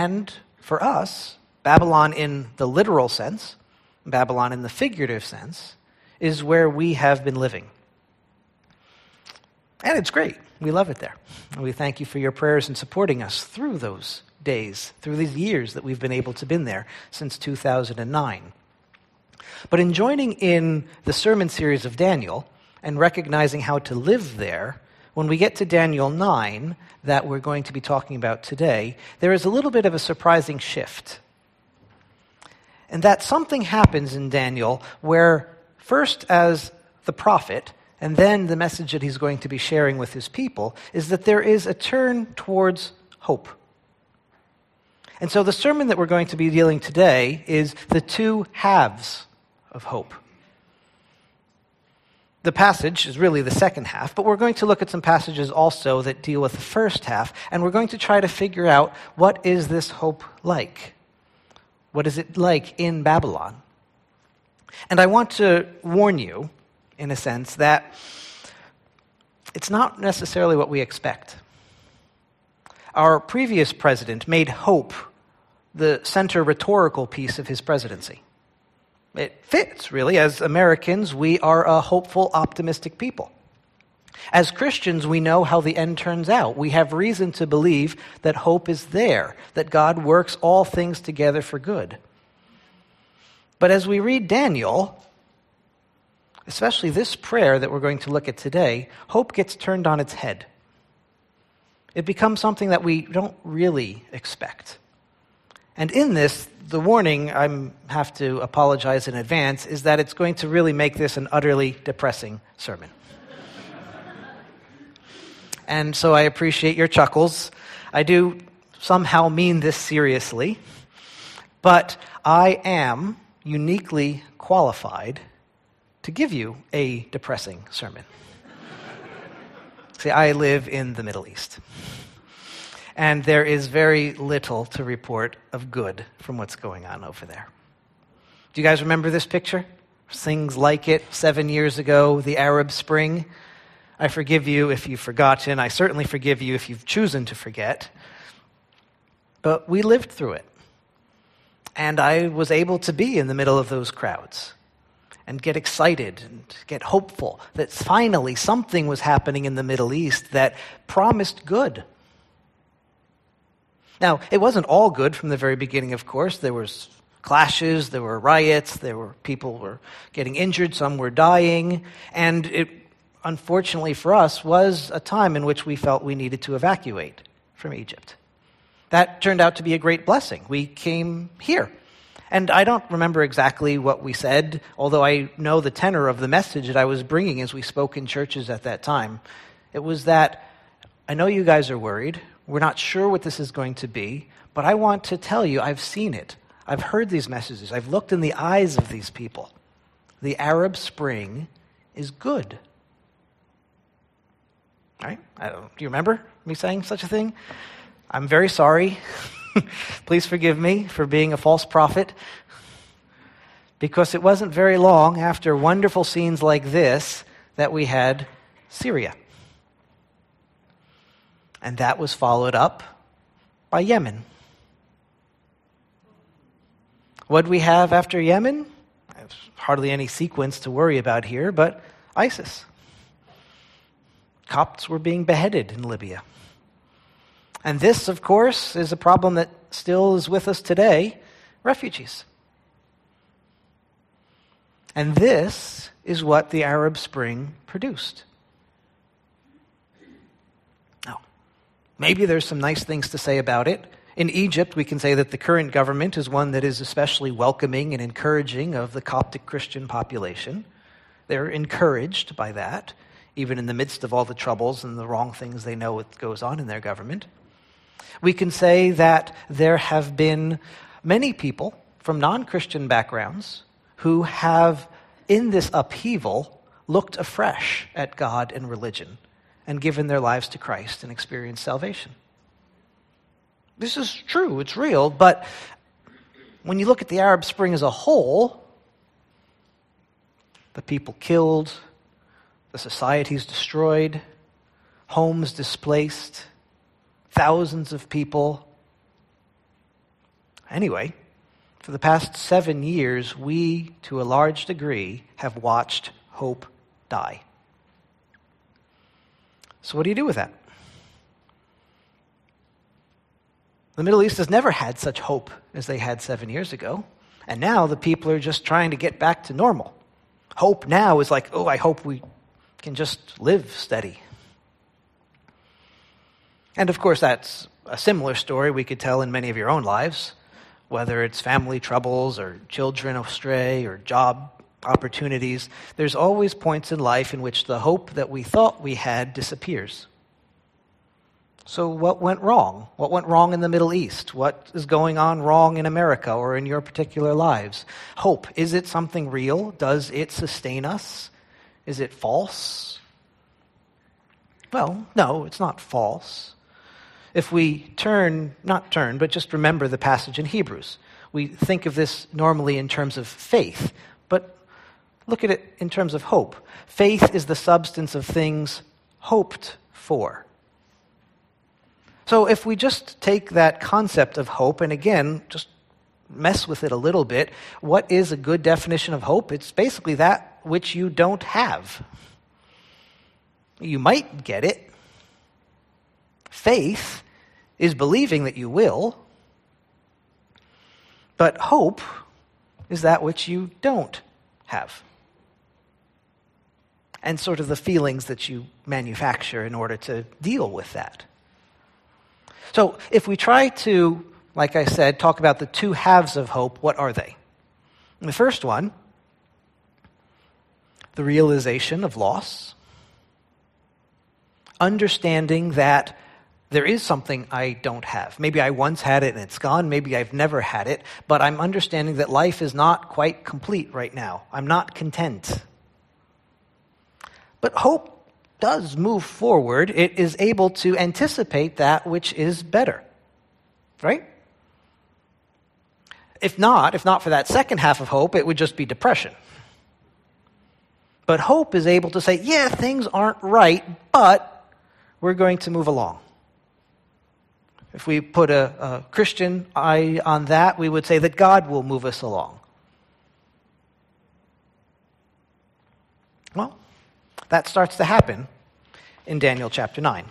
And for us, Babylon in the literal sense, Babylon in the figurative sense, is where we have been living. And it's great. We love it there. And we thank you for your prayers and supporting us through those days, through these years that we've been able to been there since 2009. But in joining in the sermon series of Daniel and recognizing how to live there, when we get to Daniel 9, that we're going to be talking about today, there is a little bit of a surprising shift. And that something happens in Daniel where, first as the prophet, and then the message that he's going to be sharing with his people, is that there is a turn towards hope. And so the sermon that we're going to be dealing today is the two halves of hope. The passage is really the second half, but we're going to look at some passages also that deal with the first half, and we're going to try to figure out what is this hope like? What is it like in Babylon? And I want to warn you, in a sense, that it's not necessarily what we expect. Our previous president made hope the center rhetorical piece of his presidency. It fits, really. As Americans, we are a hopeful, optimistic people. As Christians, we know how the end turns out. We have reason to believe that hope is there, that God works all things together for good. But as we read Daniel, especially this prayer that we're going to look at today, hope gets turned on its head. It becomes something that we don't really expect. And in this, the warning, I have to apologize in advance, is that it's going to really make this an utterly depressing sermon. and so I appreciate your chuckles. I do somehow mean this seriously, but I am uniquely qualified to give you a depressing sermon. See, I live in the Middle East and there is very little to report of good from what's going on over there. Do you guys remember this picture? Things like it seven years ago, the Arab Spring. I forgive you if you've forgotten. I certainly forgive you if you've chosen to forget. But we lived through it. And I was able to be in the middle of those crowds and get excited and get hopeful that finally something was happening in the Middle East that promised good now, it wasn't all good from the very beginning, of course. There was clashes, there were riots, there were people were getting injured, some were dying, and it unfortunately for us was a time in which we felt we needed to evacuate from Egypt. That turned out to be a great blessing. We came here. And I don't remember exactly what we said, although I know the tenor of the message that I was bringing as we spoke in churches at that time. It was that I know you guys are worried. We're not sure what this is going to be, but I want to tell you I've seen it. I've heard these messages. I've looked in the eyes of these people. The Arab Spring is good. Right? do you remember me saying such a thing? I'm very sorry. Please forgive me for being a false prophet. Because it wasn't very long after wonderful scenes like this that we had Syria. And that was followed up by Yemen. What we have after Yemen? There's hardly any sequence to worry about here, but ISIS. Copts were being beheaded in Libya. And this, of course, is a problem that still is with us today refugees. And this is what the Arab Spring produced. Maybe there's some nice things to say about it. In Egypt, we can say that the current government is one that is especially welcoming and encouraging of the Coptic Christian population. They're encouraged by that, even in the midst of all the troubles and the wrong things they know that goes on in their government. We can say that there have been many people from non Christian backgrounds who have, in this upheaval, looked afresh at God and religion and given their lives to Christ and experienced salvation. This is true, it's real, but when you look at the Arab Spring as a whole, the people killed, the societies destroyed, homes displaced, thousands of people Anyway, for the past seven years, we, to a large degree, have watched hope die. So, what do you do with that? The Middle East has never had such hope as they had seven years ago. And now the people are just trying to get back to normal. Hope now is like, oh, I hope we can just live steady. And of course, that's a similar story we could tell in many of your own lives, whether it's family troubles or children astray or job opportunities. There's always points in life in which the hope that we thought we had disappears. So, what went wrong? What went wrong in the Middle East? What is going on wrong in America or in your particular lives? Hope, is it something real? Does it sustain us? Is it false? Well, no, it's not false. If we turn, not turn, but just remember the passage in Hebrews, we think of this normally in terms of faith, but look at it in terms of hope. Faith is the substance of things hoped for. So if we just take that concept of hope and again, just mess with it a little bit, what is a good definition of hope? It's basically that which you don't have. You might get it. Faith is believing that you will, but hope is that which you don't have. And sort of the feelings that you manufacture in order to deal with that. So, if we try to, like I said, talk about the two halves of hope, what are they? the first one, the realization of loss, understanding that there is something I don't have. Maybe I once had it and it's gone. Maybe I've never had it. But I'm understanding that life is not quite complete right now. I'm not content. But hope does move forward, it is able to anticipate that which is better. Right? If not, if not for that second half of hope, it would just be depression. But hope is able to say, yeah, things aren't right, but we're going to move along. If we put a, a Christian eye on that, we would say that God will move us along. Well, that starts to happen in Daniel chapter 9.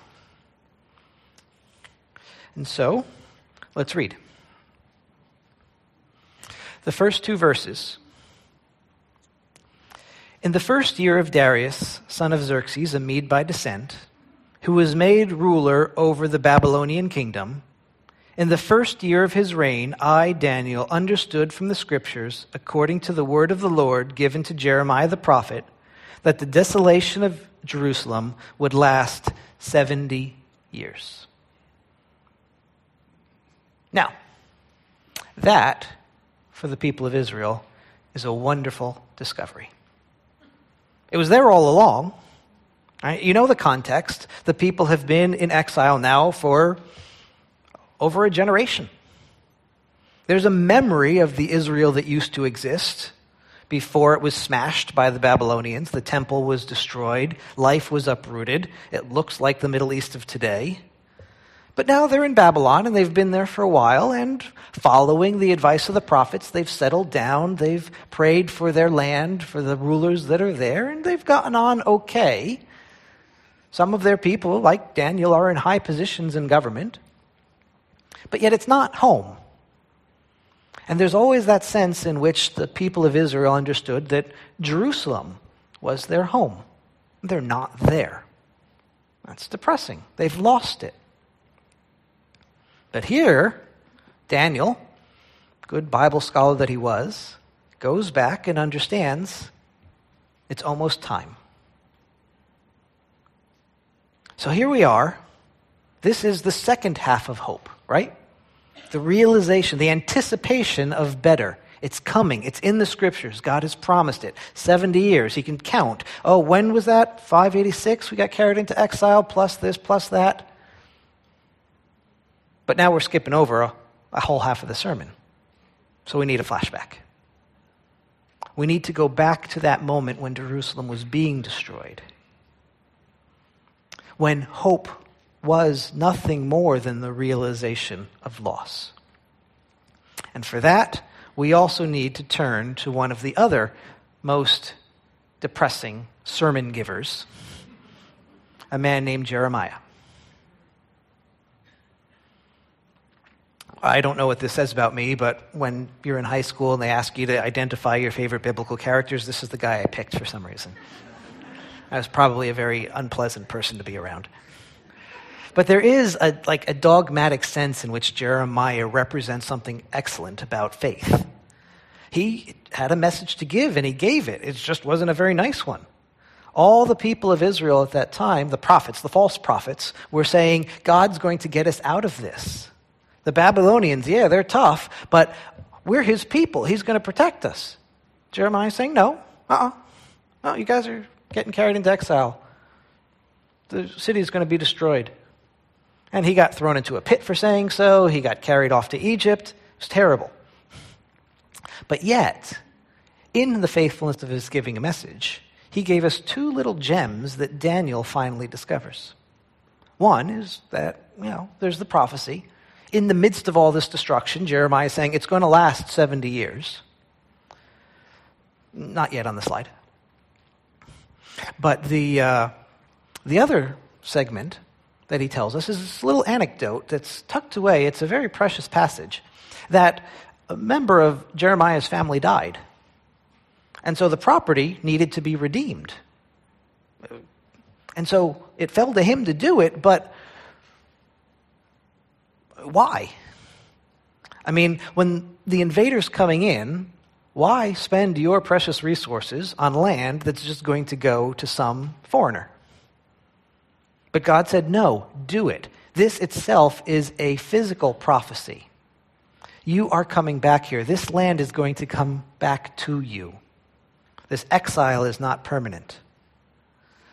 And so, let's read. The first two verses. In the first year of Darius, son of Xerxes, a Mede by descent, who was made ruler over the Babylonian kingdom, in the first year of his reign, I, Daniel, understood from the scriptures, according to the word of the Lord given to Jeremiah the prophet, that the desolation of Jerusalem would last 70 years. Now, that, for the people of Israel, is a wonderful discovery. It was there all along. Right? You know the context. The people have been in exile now for over a generation. There's a memory of the Israel that used to exist before it was smashed by the Babylonians. The temple was destroyed, life was uprooted. It looks like the Middle East of today. But now they're in Babylon and they've been there for a while, and following the advice of the prophets, they've settled down, they've prayed for their land, for the rulers that are there, and they've gotten on okay. Some of their people, like Daniel, are in high positions in government. But yet it's not home. And there's always that sense in which the people of Israel understood that Jerusalem was their home. They're not there. That's depressing. They've lost it. But here, Daniel, good Bible scholar that he was, goes back and understands it's almost time. So here we are. This is the second half of hope, right? The realization, the anticipation of better. It's coming. It's in the scriptures. God has promised it. 70 years. He can count. Oh, when was that? 586? We got carried into exile, plus this, plus that. But now we're skipping over a, a whole half of the sermon. So we need a flashback. We need to go back to that moment when Jerusalem was being destroyed. When hope was nothing more than the realization of loss. And for that, we also need to turn to one of the other most depressing sermon givers, a man named Jeremiah. I don't know what this says about me, but when you're in high school and they ask you to identify your favorite biblical characters, this is the guy I picked for some reason. I was probably a very unpleasant person to be around. But there is a, like a dogmatic sense in which Jeremiah represents something excellent about faith. He had a message to give and he gave it. It just wasn't a very nice one. All the people of Israel at that time, the prophets, the false prophets, were saying, God's going to get us out of this. The Babylonians, yeah, they're tough, but we're his people. He's going to protect us. Jeremiah saying, no, uh uh-uh. No, you guys are getting carried into exile. The city is going to be destroyed. And he got thrown into a pit for saying so. He got carried off to Egypt. It was terrible. But yet, in the faithfulness of his giving a message, he gave us two little gems that Daniel finally discovers. One is that, you know, there's the prophecy in the midst of all this destruction, Jeremiah is saying it's going to last 70 years. Not yet on the slide. But the, uh, the other segment that he tells us is this little anecdote that's tucked away. It's a very precious passage that a member of Jeremiah's family died. And so the property needed to be redeemed. And so it fell to him to do it, but why? I mean, when the invader's coming in, why spend your precious resources on land that's just going to go to some foreigner? But God said, no, do it. This itself is a physical prophecy. You are coming back here. This land is going to come back to you. This exile is not permanent.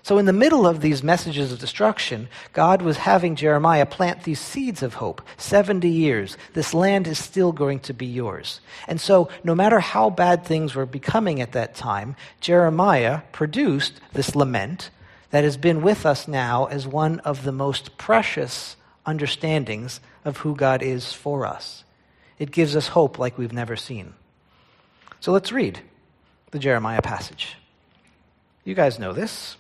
So, in the middle of these messages of destruction, God was having Jeremiah plant these seeds of hope. 70 years. This land is still going to be yours. And so, no matter how bad things were becoming at that time, Jeremiah produced this lament that has been with us now as one of the most precious understandings of who God is for us. It gives us hope like we've never seen. So, let's read the Jeremiah passage. You guys know this.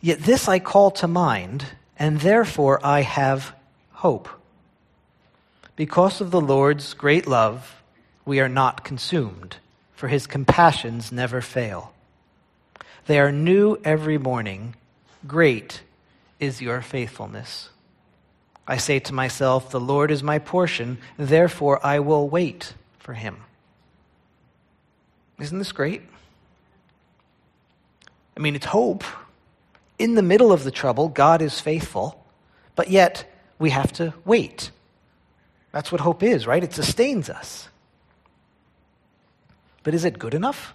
Yet this I call to mind, and therefore I have hope. Because of the Lord's great love, we are not consumed, for his compassions never fail. They are new every morning. Great is your faithfulness. I say to myself, The Lord is my portion, therefore I will wait for him. Isn't this great? I mean, it's hope in the middle of the trouble, God is faithful, but yet we have to wait. That's what hope is, right? It sustains us. But is it good enough?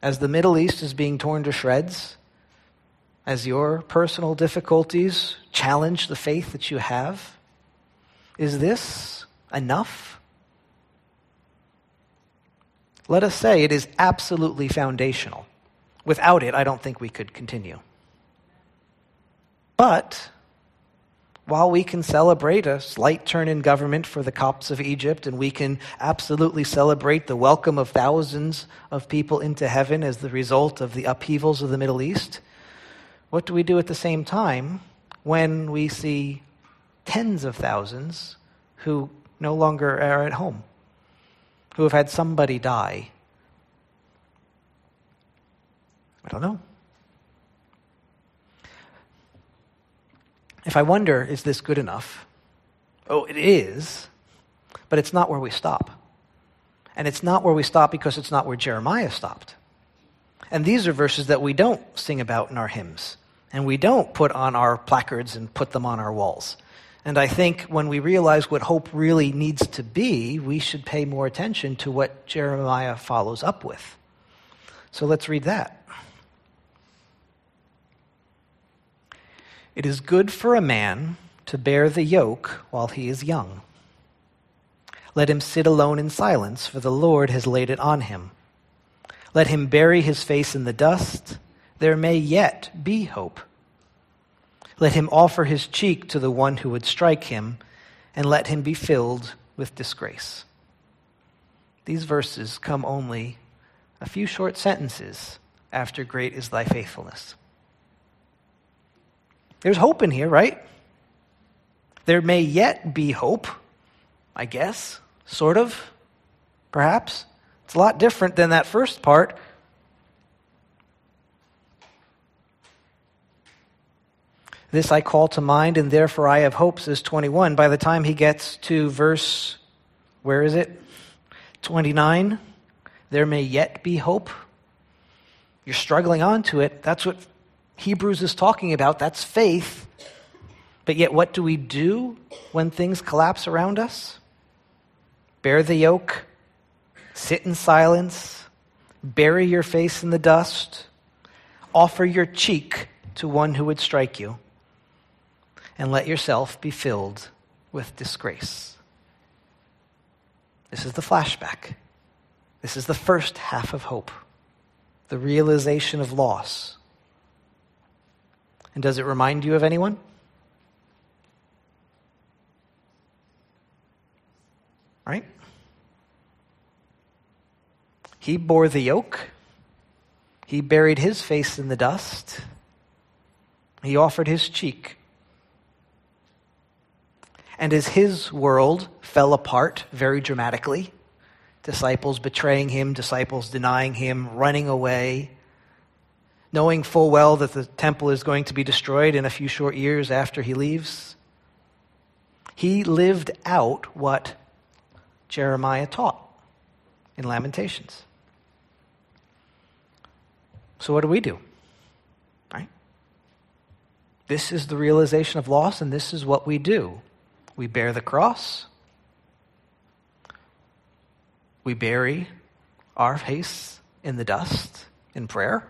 As the Middle East is being torn to shreds, as your personal difficulties challenge the faith that you have, is this enough? Let us say it is absolutely foundational. Without it, I don't think we could continue. But while we can celebrate a slight turn in government for the Copts of Egypt, and we can absolutely celebrate the welcome of thousands of people into heaven as the result of the upheavals of the Middle East, what do we do at the same time when we see tens of thousands who no longer are at home, who have had somebody die I don't know. If I wonder, is this good enough? Oh, it is, but it's not where we stop. And it's not where we stop because it's not where Jeremiah stopped. And these are verses that we don't sing about in our hymns, and we don't put on our placards and put them on our walls. And I think when we realize what hope really needs to be, we should pay more attention to what Jeremiah follows up with. So let's read that. It is good for a man to bear the yoke while he is young. Let him sit alone in silence, for the Lord has laid it on him. Let him bury his face in the dust. There may yet be hope. Let him offer his cheek to the one who would strike him, and let him be filled with disgrace. These verses come only a few short sentences after great is thy faithfulness. There's hope in here, right? There may yet be hope, I guess, sort of, perhaps. It's a lot different than that first part. This I call to mind, and therefore I have hopes, is 21. By the time he gets to verse, where is it? 29. There may yet be hope. You're struggling on to it. That's what Hebrews is talking about. That's faith. But yet, what do we do when things collapse around us? Bear the yoke, sit in silence, bury your face in the dust, offer your cheek to one who would strike you, and let yourself be filled with disgrace. This is the flashback. This is the first half of hope, the realization of loss. And does it remind you of anyone? Right? He bore the yoke. He buried his face in the dust. He offered his cheek. And as his world fell apart very dramatically, disciples betraying him, disciples denying him, running away, knowing full well that the temple is going to be destroyed in a few short years after he leaves. He lived out what Jeremiah taught in Lamentations. So, what do we do? Right? This is the realization of loss, and this is what we do. We bear the cross, we bury our face in the dust in prayer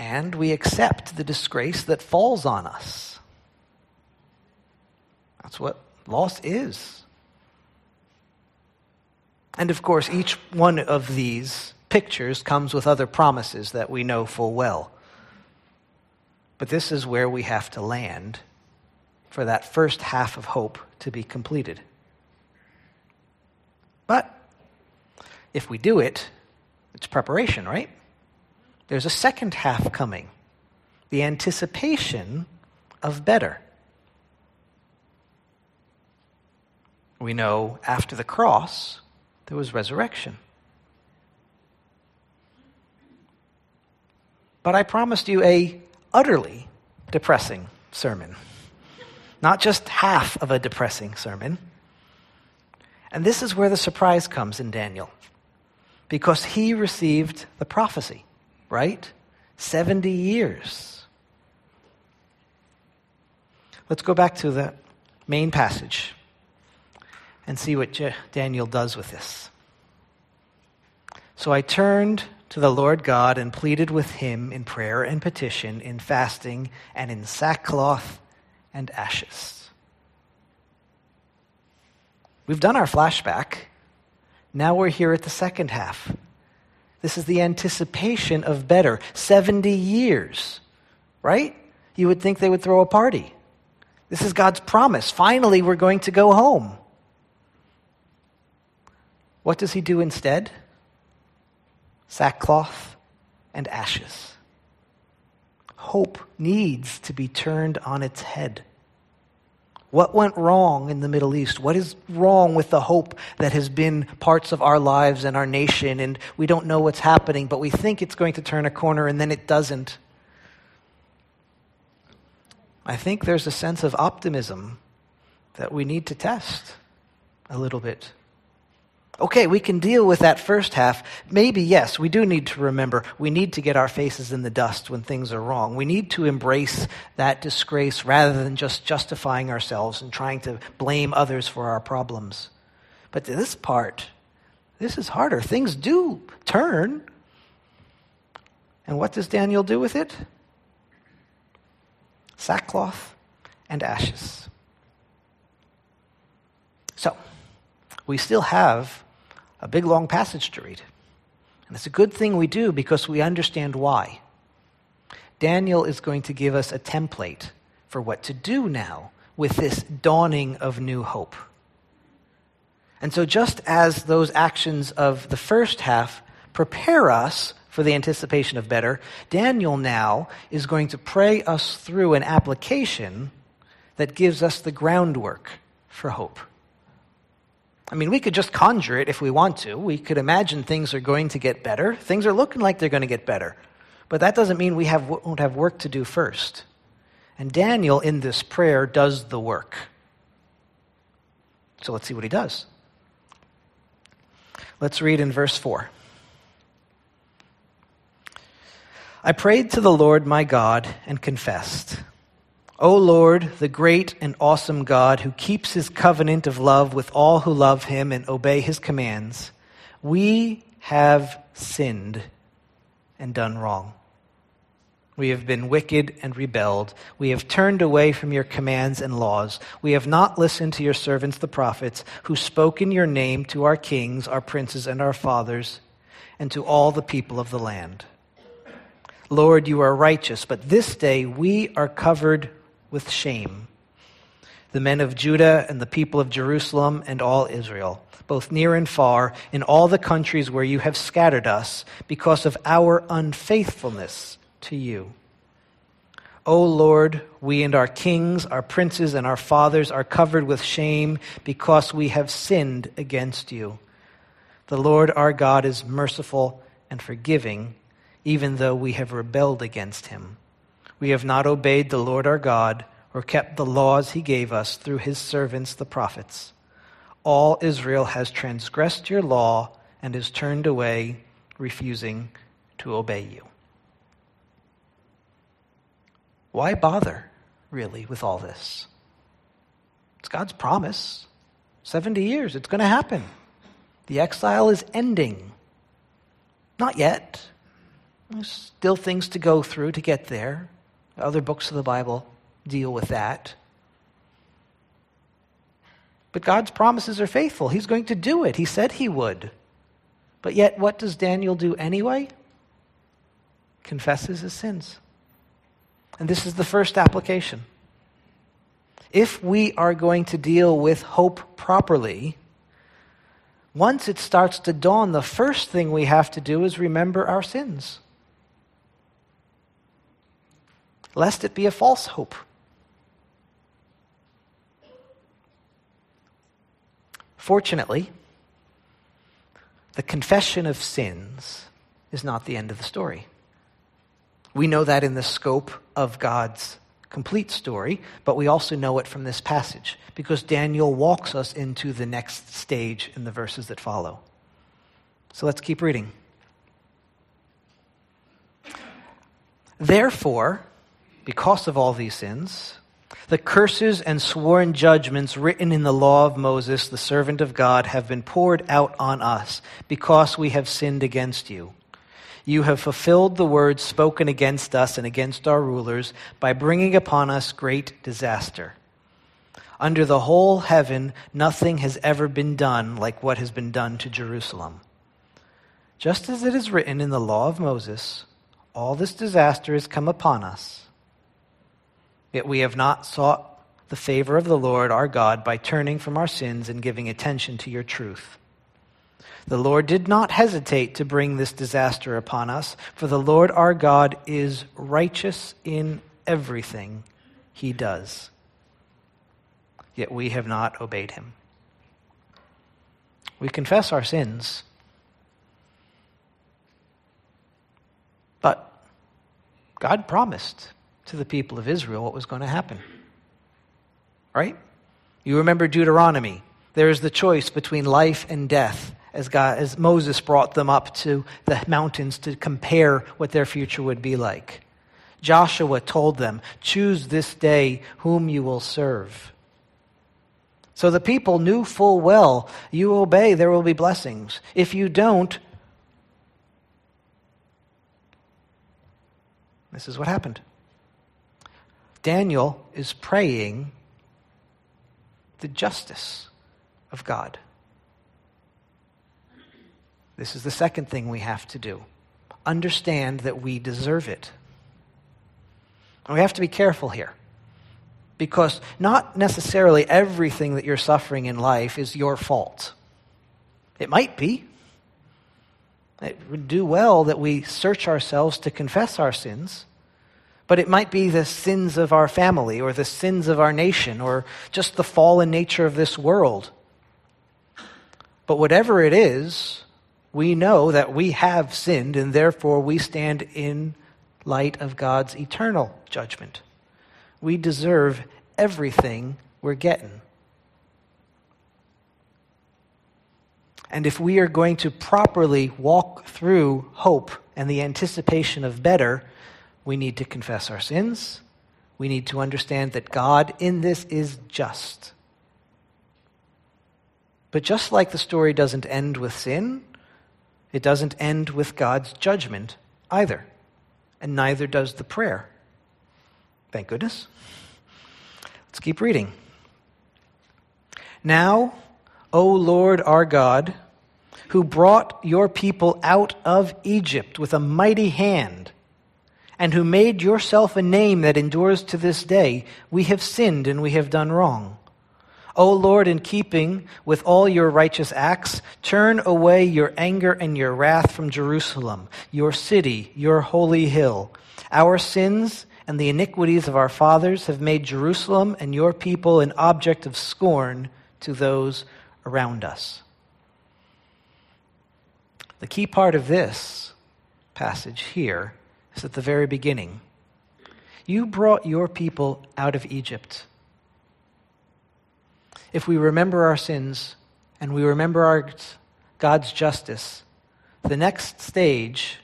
and we accept the disgrace that falls on us. That's what loss is. And of course, each one of these pictures comes with other promises that we know full well. But this is where we have to land for that first half of hope to be completed. But if we do it, it's preparation, right? There's a second half coming the anticipation of better. We know after the cross, there was resurrection. But I promised you a utterly depressing sermon. Not just half of a depressing sermon. And this is where the surprise comes in Daniel. Because he received the prophecy right? 70 years. Let's go back to the main passage and see what Daniel does with this. So I turned to the Lord God and pleaded with him in prayer and petition, in fasting, and in sackcloth and ashes. We've done our flashback. Now we're here at the second half. This is the anticipation of better. 70 years, right? You would think they would throw a party. This is God's promise. Finally, we're going to go home. What does he do instead? Sackcloth and ashes. Hope needs to be turned on its head. What went wrong in the Middle East? What is wrong with the hope that has been parts of our lives and our nation? And we don't know what's happening, but we think it's going to turn a corner and then it doesn't. I think there's a sense of optimism that we need to test a little bit okay, we can deal with that first half. Maybe, yes, we do need to remember we need to get our faces in the dust when things are wrong. We need to embrace that disgrace rather than just justifying ourselves and trying to blame others for our problems. But this part, this is harder. Things do turn. And what does Daniel do with it? Sackcloth and ashes. So, we still have a big long passage to read. And it's a good thing we do because we understand why. Daniel is going to give us a template for what to do now with this dawning of new hope. And so, just as those actions of the first half prepare us for the anticipation of better, Daniel now is going to pray us through an application that gives us the groundwork for hope. I mean, we could just conjure it if we want to. We could imagine things are going to get better. Things are looking like they're going to get better. But that doesn't mean we have, won't have work to do first. And Daniel, in this prayer, does the work. So let's see what he does. Let's read in verse 4. I prayed to the Lord my God and confessed, O Lord, the great and awesome God who keeps his covenant of love with all who love him and obey his commands, we have sinned and done wrong. We have been wicked and rebelled. We have turned away from your commands and laws. We have not listened to your servants, the prophets, who spoke in your name to our kings, our princes, and our fathers, and to all the people of the land. Lord, you are righteous, but this day we are covered with shame. The men of Judah and the people of Jerusalem and all Israel, both near and far, in all the countries where you have scattered us, because of our unfaithfulness to you. O Lord, we and our kings, our princes, and our fathers are covered with shame because we have sinned against you. The Lord our God is merciful and forgiving, even though we have rebelled against him. We have not obeyed the Lord our God or kept the laws he gave us through his servants the prophets. All Israel has transgressed your law and has turned away, refusing to obey you. Why bother, really, with all this? It's God's promise. 70 years, it's going to happen. The exile is ending. Not yet. There's still things to go through to get there. Other books of the Bible deal with that. But God's promises are faithful. He's going to do it. He said he would. But yet, what does Daniel do anyway? Confesses his sins. And this is the first application. If we are going to deal with hope properly, once it starts to dawn, the first thing we have to do is remember our sins. Lest it be a false hope. Fortunately, the confession of sins is not the end of the story. We know that in the scope of God's complete story, but we also know it from this passage because Daniel walks us into the next stage in the verses that follow. So let's keep reading. Therefore, because of all these sins, the curses and sworn judgments written in the law of Moses, the servant of God, have been poured out on us because we have sinned against you. You have fulfilled the words spoken against us and against our rulers by bringing upon us great disaster. Under the whole heaven, nothing has ever been done like what has been done to Jerusalem. Just as it is written in the law of Moses, all this disaster has come upon us. Yet we have not sought the favor of the Lord our God by turning from our sins and giving attention to your truth. The Lord did not hesitate to bring this disaster upon us, for the Lord our God is righteous in everything he does. Yet we have not obeyed him. We confess our sins, but God promised to the people of Israel what was going to happen. Right? You remember Deuteronomy. There is the choice between life and death as, God, as Moses brought them up to the mountains to compare what their future would be like. Joshua told them, Choose this day whom you will serve. So the people knew full well you obey, there will be blessings. If you don't, this is what happened. Daniel is praying the justice of God. This is the second thing we have to do understand that we deserve it. And we have to be careful here. Because not necessarily everything that you're suffering in life is your fault. It might be. It would do well that we search ourselves to confess our sins. But it might be the sins of our family or the sins of our nation or just the fallen nature of this world. But whatever it is, we know that we have sinned and therefore we stand in light of God's eternal judgment. We deserve everything we're getting. And if we are going to properly walk through hope and the anticipation of better, we need to confess our sins. We need to understand that God in this is just. But just like the story doesn't end with sin, it doesn't end with God's judgment either. And neither does the prayer. Thank goodness. Let's keep reading. Now, O Lord our God, who brought your people out of Egypt with a mighty hand, and who made yourself a name that endures to this day, we have sinned and we have done wrong. O Lord, in keeping with all your righteous acts, turn away your anger and your wrath from Jerusalem, your city, your holy hill. Our sins and the iniquities of our fathers have made Jerusalem and your people an object of scorn to those around us. The key part of this passage here at the very beginning. You brought your people out of Egypt. If we remember our sins and we remember our, God's justice, the next stage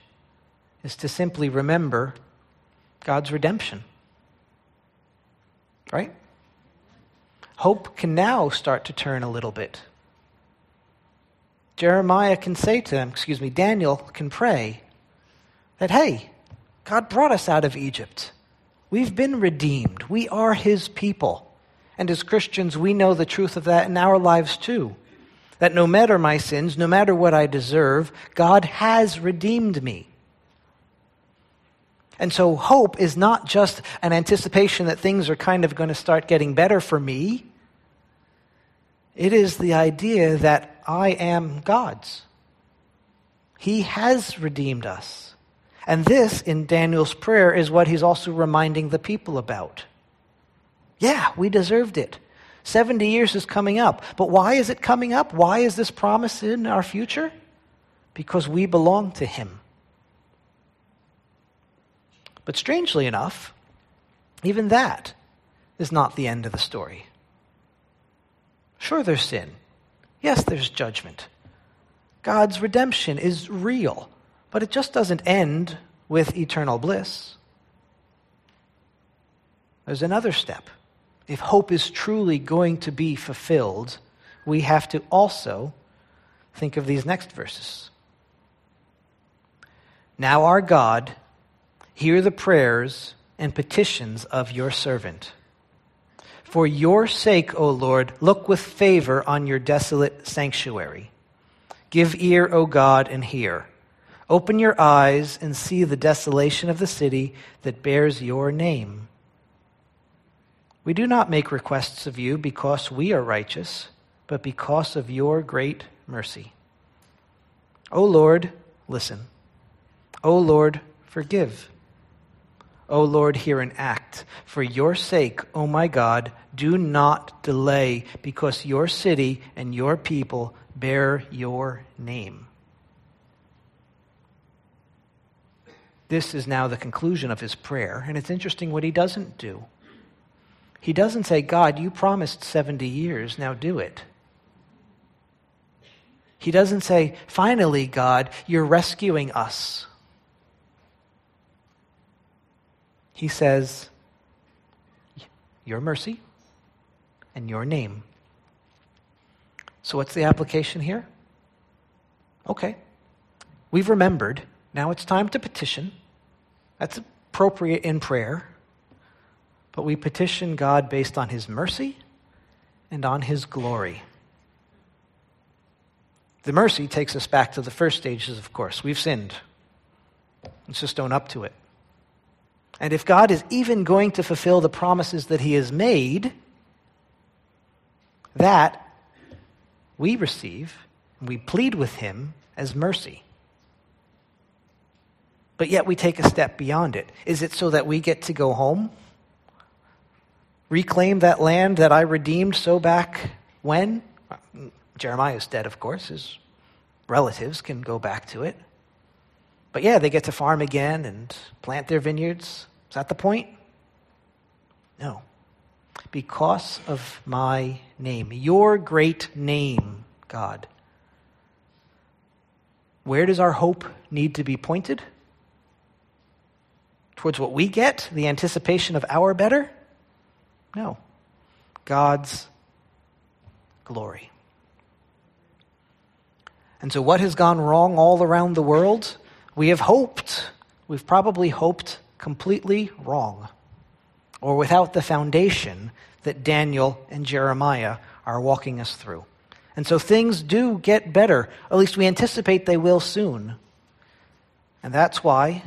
is to simply remember God's redemption. Right? Hope can now start to turn a little bit. Jeremiah can say to them, excuse me, Daniel can pray that, hey, God brought us out of Egypt. We've been redeemed. We are his people. And as Christians, we know the truth of that in our lives too. That no matter my sins, no matter what I deserve, God has redeemed me. And so hope is not just an anticipation that things are kind of going to start getting better for me. It is the idea that I am God's. He has redeemed us. And this, in Daniel's prayer, is what he's also reminding the people about. Yeah, we deserved it. 70 years is coming up. But why is it coming up? Why is this promise in our future? Because we belong to him. But strangely enough, even that is not the end of the story. Sure, there's sin. Yes, there's judgment. God's redemption is real, but it just doesn't end with eternal bliss. There's another step. If hope is truly going to be fulfilled, we have to also think of these next verses. Now, our God, hear the prayers and petitions of your servant for your sake, O Lord, look with favor on your desolate sanctuary. Give ear, O God, and hear. Open your eyes and see the desolation of the city that bears your name. We do not make requests of you because we are righteous, but because of your great mercy. O Lord, listen. O Lord, forgive. O Lord, hear and act. For your sake, O my God, do not delay, because your city and your people bear your name. This is now the conclusion of his prayer, and it's interesting what he doesn't do. He doesn't say, God, you promised 70 years, now do it. He doesn't say, finally, God, you're rescuing us. he says, Your mercy and your name. So, what's the application here? Okay, we've remembered. Now it's time to petition. That's appropriate in prayer. But we petition God based on his mercy and on his glory. The mercy takes us back to the first stages, of course. We've sinned. Let's just own up to it. And if God is even going to fulfill the promises that he has made, that we receive, we plead with him as mercy. But yet we take a step beyond it. Is it so that we get to go home? Reclaim that land that I redeemed so back when? Jeremiah is dead, of course. His relatives can go back to it. But yeah, they get to farm again and plant their vineyards. Is that the point? No. Because of my name, your great name, God. Where does our hope need to be pointed? Towards what we get, the anticipation of our better? No. God's glory. And so, what has gone wrong all around the world? We have hoped. We've probably hoped completely wrong or without the foundation that Daniel and Jeremiah are walking us through. And so things do get better. At least we anticipate they will soon. And that's why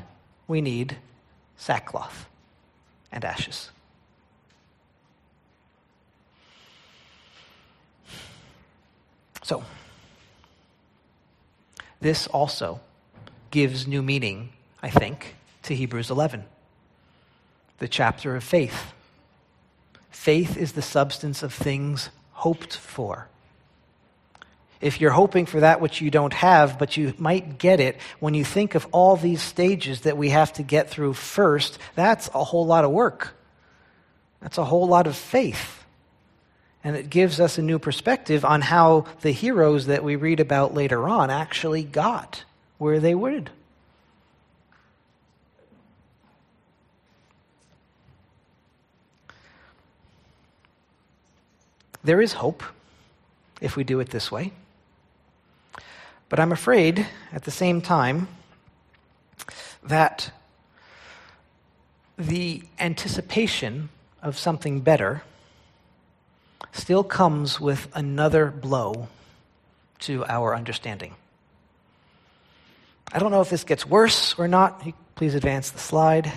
we need sackcloth and ashes. So, this also gives new meaning, I think, to Hebrews 11, the chapter of faith. Faith is the substance of things hoped for. If you're hoping for that which you don't have, but you might get it, when you think of all these stages that we have to get through first, that's a whole lot of work. That's a whole lot of faith. And it gives us a new perspective on how the heroes that we read about later on actually got where they would. There is hope if we do it this way. But I'm afraid at the same time that the anticipation of something better still comes with another blow to our understanding. I don't know if this gets worse or not. Please advance the slide.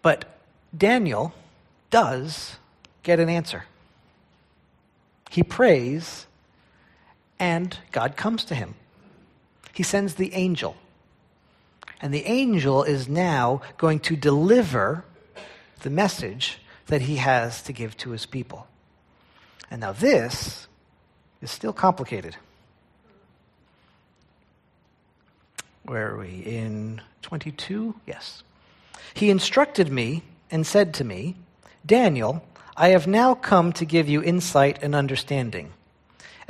But Daniel does get an answer. He prays, and God comes to him. He sends the angel. And the angel is now going to deliver the message that he has to give to his people. And now this is still complicated. Where are we? In 22? Yes. He instructed me and said to me, Daniel, I have now come to give you insight and understanding.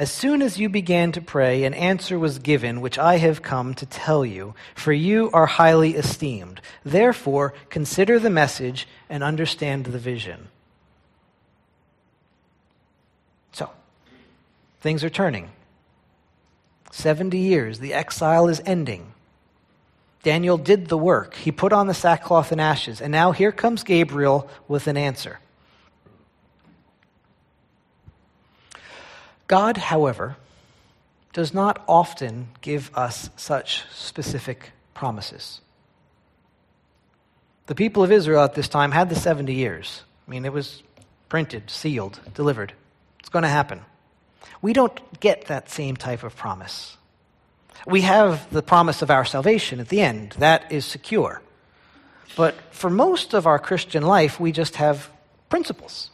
As soon as you began to pray, an answer was given, which I have come to tell you, for you are highly esteemed. Therefore, consider the message and understand the vision. So, things are turning. 70 years, the exile is ending. Daniel did the work. He put on the sackcloth and ashes. And now here comes Gabriel with an answer. God, however, does not often give us such specific promises. The people of Israel at this time had the 70 years. I mean, it was printed, sealed, delivered. It's going to happen. We don't get that same type of promise. We have the promise of our salvation at the end. That is secure. But for most of our Christian life, we just have principles.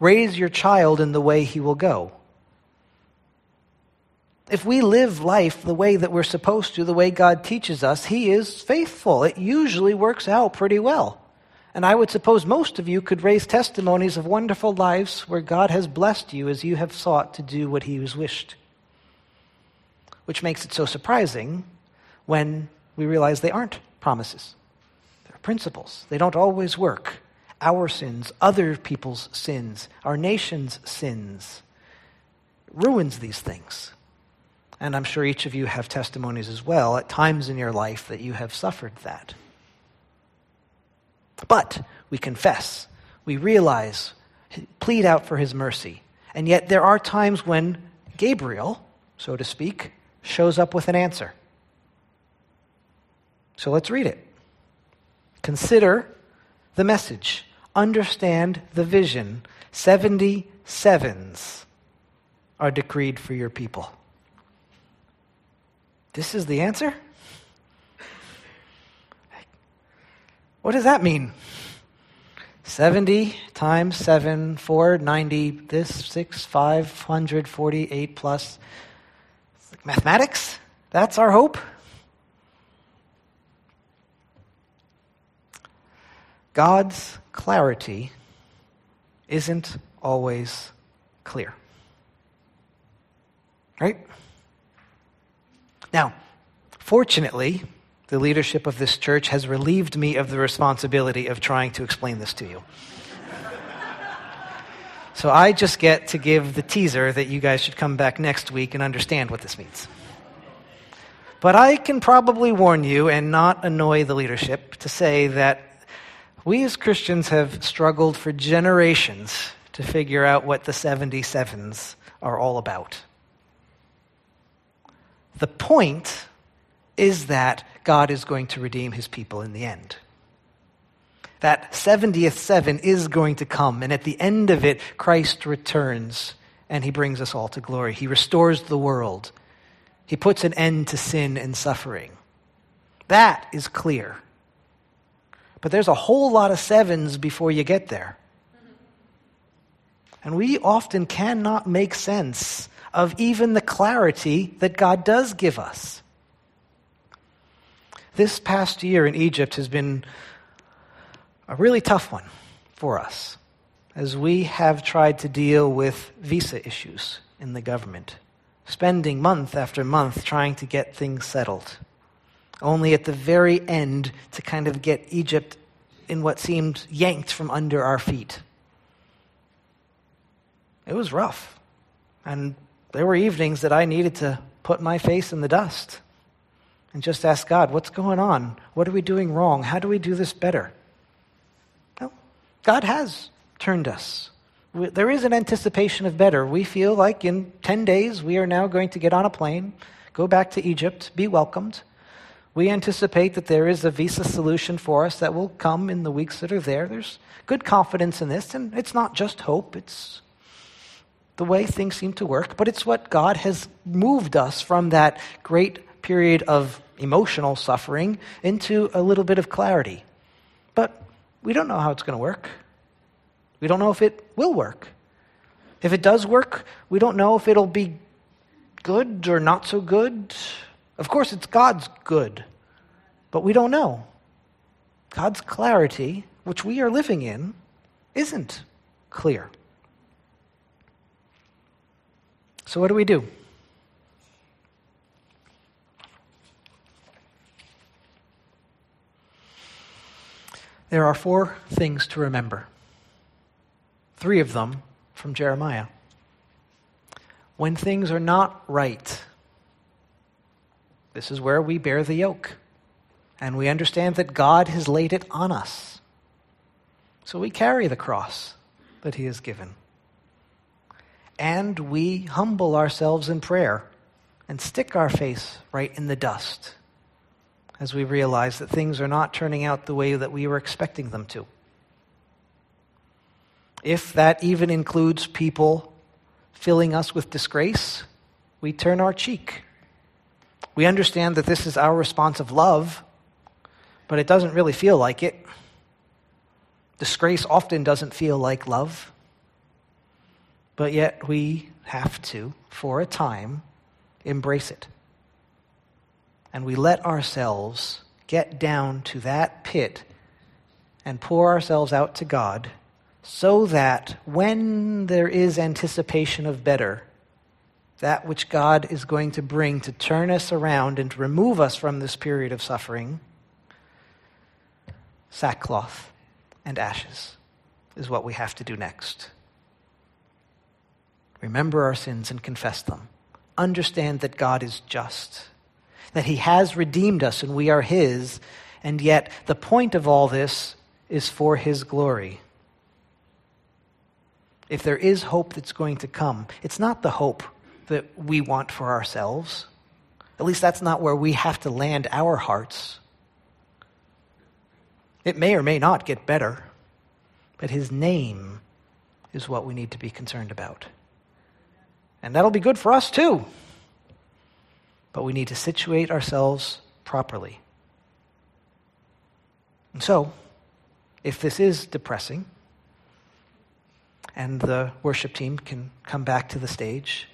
Raise your child in the way he will go. If we live life the way that we're supposed to, the way God teaches us, He is faithful. It usually works out pretty well. And I would suppose most of you could raise testimonies of wonderful lives where God has blessed you as you have sought to do what He has wished which makes it so surprising when we realize they aren't promises. They're principles. They don't always work. Our sins, other people's sins, our nation's sins ruins these things. And I'm sure each of you have testimonies as well at times in your life that you have suffered that. But we confess, we realize, plead out for his mercy. And yet there are times when Gabriel, so to speak, shows up with an answer. So let's read it. Consider the message, understand the vision. 70 sevens are decreed for your people. This is the answer? What does that mean? 70 times 7, 490, this 6, 548 plus. Mathematics? That's our hope? God's clarity isn't always clear. Right? Now, fortunately, the leadership of this church has relieved me of the responsibility of trying to explain this to you. so I just get to give the teaser that you guys should come back next week and understand what this means. But I can probably warn you and not annoy the leadership to say that we as Christians have struggled for generations to figure out what the 77s are all about. The point is that God is going to redeem his people in the end. That 70th seven is going to come, and at the end of it, Christ returns and he brings us all to glory. He restores the world, he puts an end to sin and suffering. That is clear. But there's a whole lot of sevens before you get there. And we often cannot make sense of even the clarity that God does give us. This past year in Egypt has been a really tough one for us as we have tried to deal with visa issues in the government, spending month after month trying to get things settled, only at the very end to kind of get Egypt in what seemed yanked from under our feet. It was rough. And there were evenings that I needed to put my face in the dust and just ask God, what's going on? What are we doing wrong? How do we do this better? Well, God has turned us. There is an anticipation of better. We feel like in 10 days we are now going to get on a plane, go back to Egypt, be welcomed. We anticipate that there is a visa solution for us that will come in the weeks that are there. There's good confidence in this, and it's not just hope, it's the way things seem to work, but it's what God has moved us from that great period of emotional suffering into a little bit of clarity. But we don't know how it's going to work. We don't know if it will work. If it does work, we don't know if it'll be good or not so good. Of course, it's God's good, but we don't know. God's clarity, which we are living in, isn't clear. So, what do we do? There are four things to remember. Three of them from Jeremiah. When things are not right, this is where we bear the yoke. And we understand that God has laid it on us. So we carry the cross that He has given and we humble ourselves in prayer and stick our face right in the dust as we realize that things are not turning out the way that we were expecting them to. If that even includes people filling us with disgrace, we turn our cheek. We understand that this is our response of love, but it doesn't really feel like it. Disgrace often doesn't feel like love. But yet we have to, for a time, embrace it. And we let ourselves get down to that pit and pour ourselves out to God so that when there is anticipation of better, that which God is going to bring to turn us around and to remove us from this period of suffering, sackcloth and ashes is what we have to do next remember our sins and confess them. Understand that God is just, that He has redeemed us and we are His, and yet the point of all this is for His glory. If there is hope that's going to come, it's not the hope that we want for ourselves. At least that's not where we have to land our hearts. It may or may not get better, but his name is what we need to be concerned about. And that'll be good for us too. But we need to situate ourselves properly. And so, if this is depressing, and the worship team can come back to the stage,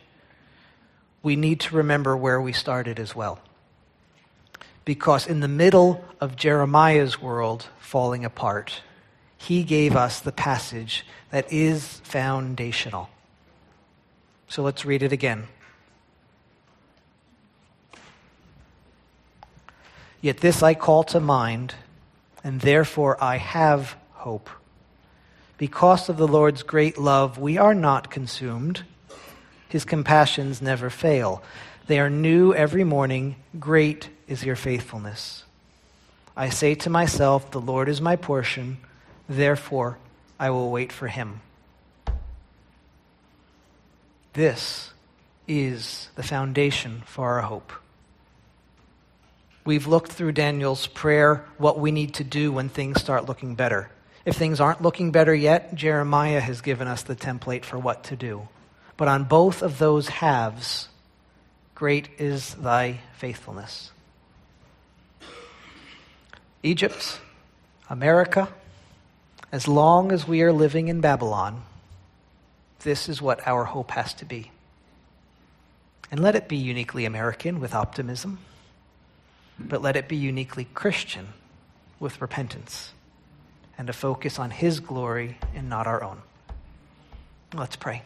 we need to remember where we started as well. Because in the middle of Jeremiah's world falling apart, he gave us the passage that is foundational. So let's read it again. Yet this I call to mind, and therefore I have hope. Because of the Lord's great love, we are not consumed. His compassions never fail. They are new every morning. Great is your faithfulness. I say to myself, The Lord is my portion. Therefore, I will wait for him. This is the foundation for our hope. We've looked through Daniel's prayer what we need to do when things start looking better. If things aren't looking better yet, Jeremiah has given us the template for what to do. But on both of those halves, great is thy faithfulness. Egypt, America, as long as we are living in Babylon, this is what our hope has to be. And let it be uniquely American with optimism, but let it be uniquely Christian with repentance and a focus on His glory and not our own. Let's pray.